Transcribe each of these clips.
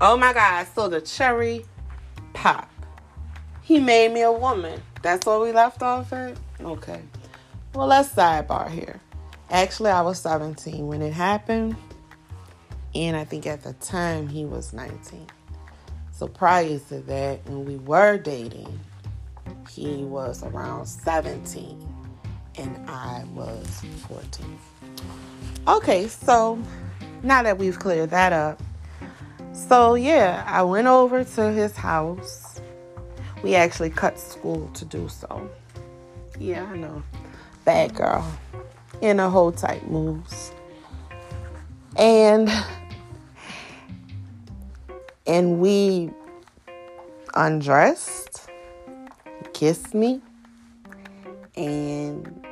Oh my God. So the cherry pop. He made me a woman. That's where we left off at? Okay. Well, let's sidebar here. Actually, I was 17 when it happened. And I think at the time he was 19. So prior to that, when we were dating, he was around 17 and I was 14. Okay, so now that we've cleared that up, so yeah, I went over to his house. We actually cut school to do so. Yeah, I know. Bad girl. Inner hoe type moves. And and we undressed. He kissed me. And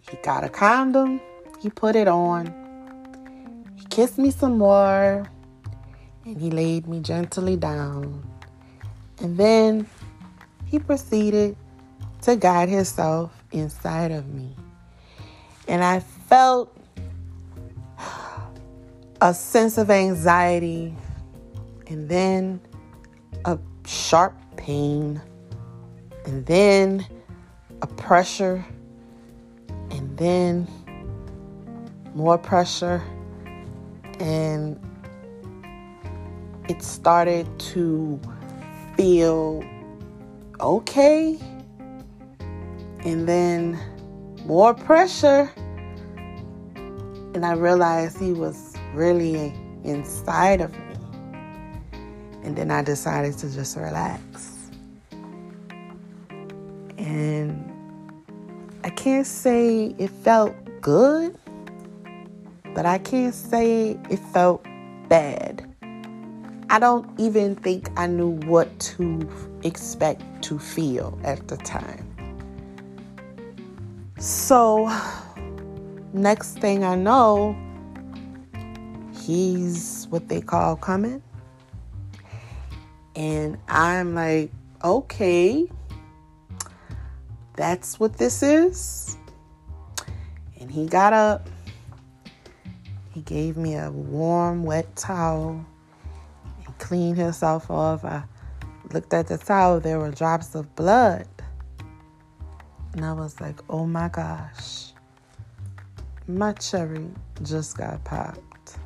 he got a condom. He put it on. He kissed me some more. And he laid me gently down. And then he proceeded to guide himself inside of me. And I felt a sense of anxiety and then a sharp pain and then a pressure and then more pressure and it started to feel okay and then more pressure and I realized he was really inside of me and then I decided to just relax. And I can't say it felt good, but I can't say it felt bad. I don't even think I knew what to expect to feel at the time. So, next thing I know, he's what they call coming. And I'm like, okay, that's what this is. And he got up. He gave me a warm, wet towel cleaned himself off. I looked at the towel, there were drops of blood. And I was like, oh my gosh, my cherry just got popped.